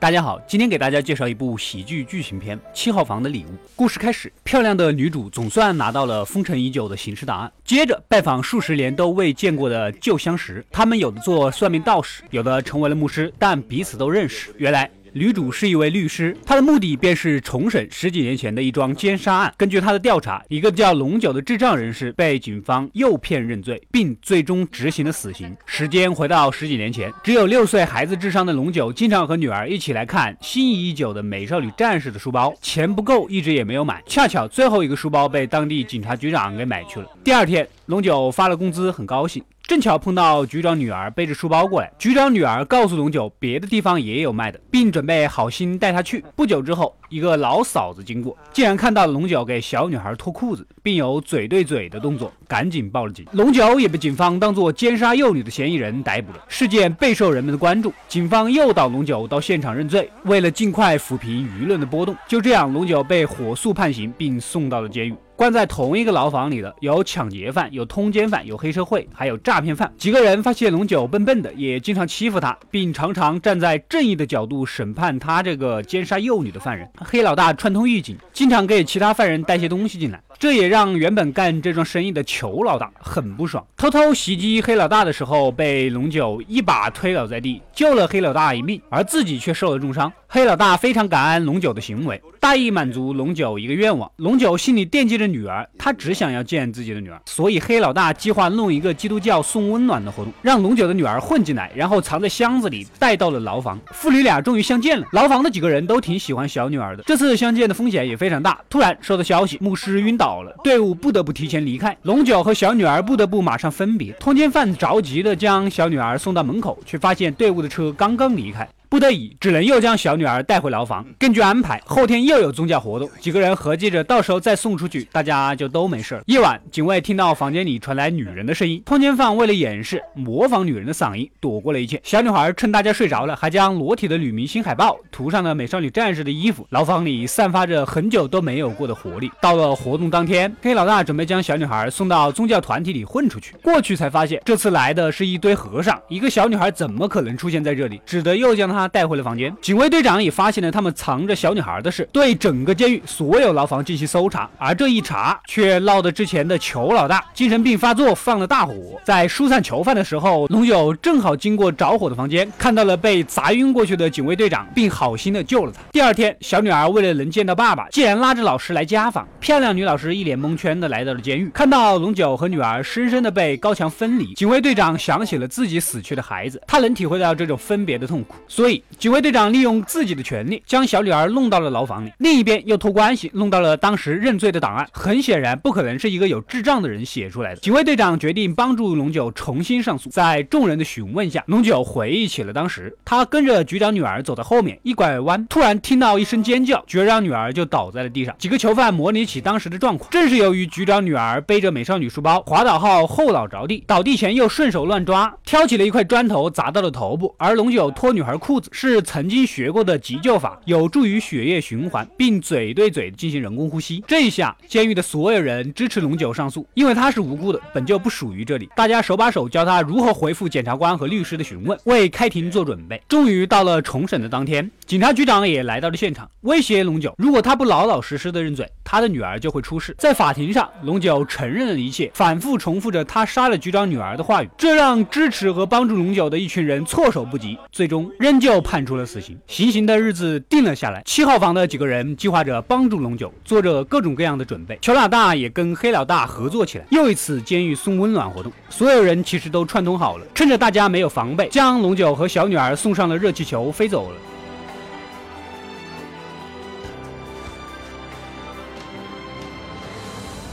大家好，今天给大家介绍一部喜剧剧情片《七号房的礼物》。故事开始，漂亮的女主总算拿到了封尘已久的刑事档案，接着拜访数十年都未见过的旧相识。他们有的做算命道士，有的成为了牧师，但彼此都认识。原来。女主是一位律师，她的目的便是重审十几年前的一桩奸杀案。根据她的调查，一个叫龙九的智障人士被警方诱骗认罪，并最终执行了死刑。时间回到十几年前，只有六岁孩子智商的龙九，经常和女儿一起来看心仪已久的美少女战士的书包，钱不够，一直也没有买。恰巧最后一个书包被当地警察局长给买去了。第二天，龙九发了工资，很高兴。正巧碰到局长女儿背着书包过来，局长女儿告诉龙九，别的地方也有卖的，并准备好心带她去。不久之后，一个老嫂子经过，竟然看到龙九给小女孩脱裤子，并有嘴对嘴的动作，赶紧报了警。龙九也被警方当作奸杀幼女的嫌疑人逮捕了。事件备受人们的关注，警方诱导龙九到现场认罪，为了尽快抚平舆论的波动，就这样，龙九被火速判刑，并送到了监狱。关在同一个牢房里的有抢劫犯、有通奸犯、有黑社会，还有诈骗犯。几个人发现龙九笨笨的，也经常欺负他，并常常站在正义的角度审判他这个奸杀幼女的犯人。黑老大串通狱警，经常给其他犯人带些东西进来。这也让原本干这桩生意的裘老大很不爽，偷偷袭击黑老大的时候，被龙九一把推倒在地，救了黑老大一命，而自己却受了重伤。黑老大非常感恩龙九的行为，大意满足龙九一个愿望。龙九心里惦记着女儿，他只想要见自己的女儿，所以黑老大计划弄一个基督教送温暖的活动，让龙九的女儿混进来，然后藏在箱子里带到了牢房。父女俩终于相见了，牢房的几个人都挺喜欢小女儿的。这次相见的风险也非常大，突然收到消息，牧师晕倒。好了，队伍不得不提前离开，龙九和小女儿不得不马上分别。通奸犯着急的将小女儿送到门口，却发现队伍的车刚刚离开。不得已，只能又将小女儿带回牢房。根据安排，后天又有宗教活动，几个人合计着，到时候再送出去，大家就都没事了。夜晚，警卫听到房间里传来女人的声音，通奸犯为了掩饰，模仿女人的嗓音，躲过了一切。小女孩趁大家睡着了，还将裸体的女明星海报涂上了美少女战士的衣服。牢房里散发着很久都没有过的活力。到了活动当天，黑老大准备将小女孩送到宗教团体里混出去，过去才发现，这次来的是一堆和尚，一个小女孩怎么可能出现在这里？只得又将她。他带回了房间，警卫队长也发现了他们藏着小女孩的事，对整个监狱所有牢房进行搜查，而这一查却闹得之前的裘老大精神病发作，放了大火。在疏散囚犯的时候，龙九正好经过着火的房间，看到了被砸晕过去的警卫队长，并好心的救了他。第二天，小女儿为了能见到爸爸，竟然拉着老师来家访。漂亮女老师一脸蒙圈的来到了监狱，看到龙九和女儿深深的被高墙分离，警卫队长想起了自己死去的孩子，他能体会到这种分别的痛苦，所以。警卫队长利用自己的权利，将小女儿弄到了牢房里。另一边又托关系弄到了当时认罪的档案。很显然，不可能是一个有智障的人写出来的。警卫队长决定帮助龙九重新上诉。在众人的询问下，龙九回忆起了当时，他跟着局长女儿走到后面，一拐弯，突然听到一声尖叫，局长女儿就倒在了地上。几个囚犯模拟起当时的状况，正是由于局长女儿背着美少女书包，滑倒后后脑着地，倒地前又顺手乱抓，挑起了一块砖头砸到了头部，而龙九脱女孩裤。是曾经学过的急救法，有助于血液循环，并嘴对嘴进行人工呼吸。这一下，监狱的所有人支持龙九上诉，因为他是无辜的，本就不属于这里。大家手把手教他如何回复检察官和律师的询问，为开庭做准备。终于到了重审的当天，警察局长也来到了现场，威胁龙九，如果他不老老实实的认罪，他的女儿就会出事。在法庭上，龙九承认了一切，反复重复着他杀了局长女儿的话语，这让支持和帮助龙九的一群人措手不及，最终仍旧。又判处了死刑，行刑的日子定了下来。七号房的几个人计划着帮助龙九，做着各种各样的准备。乔老大也跟黑老大合作起来，又一次监狱送温暖活动。所有人其实都串通好了，趁着大家没有防备，将龙九和小女儿送上了热气球，飞走了。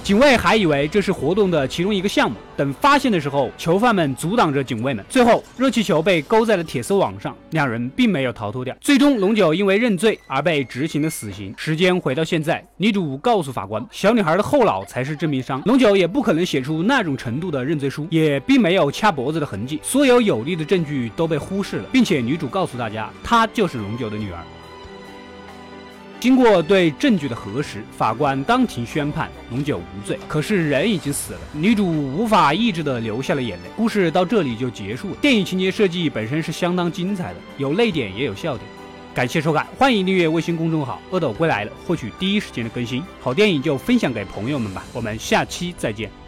警卫还以为这是活动的其中一个项目，等发现的时候，囚犯们阻挡着警卫们。最后，热气球被勾在了铁丝网上，两人并没有逃脱掉。最终，龙九因为认罪而被执行了死刑。时间回到现在，女主告诉法官，小女孩的后脑才是致命伤，龙九也不可能写出那种程度的认罪书，也并没有掐脖子的痕迹，所有有力的证据都被忽视了，并且女主告诉大家，她就是龙九的女儿。经过对证据的核实，法官当庭宣判龙九无罪。可是人已经死了，女主无法抑制的流下了眼泪。故事到这里就结束了。电影情节设计本身是相当精彩的，有泪点也有笑点。感谢收看，欢迎订阅微信公众号“阿斗归来了”，获取第一时间的更新。好电影就分享给朋友们吧，我们下期再见。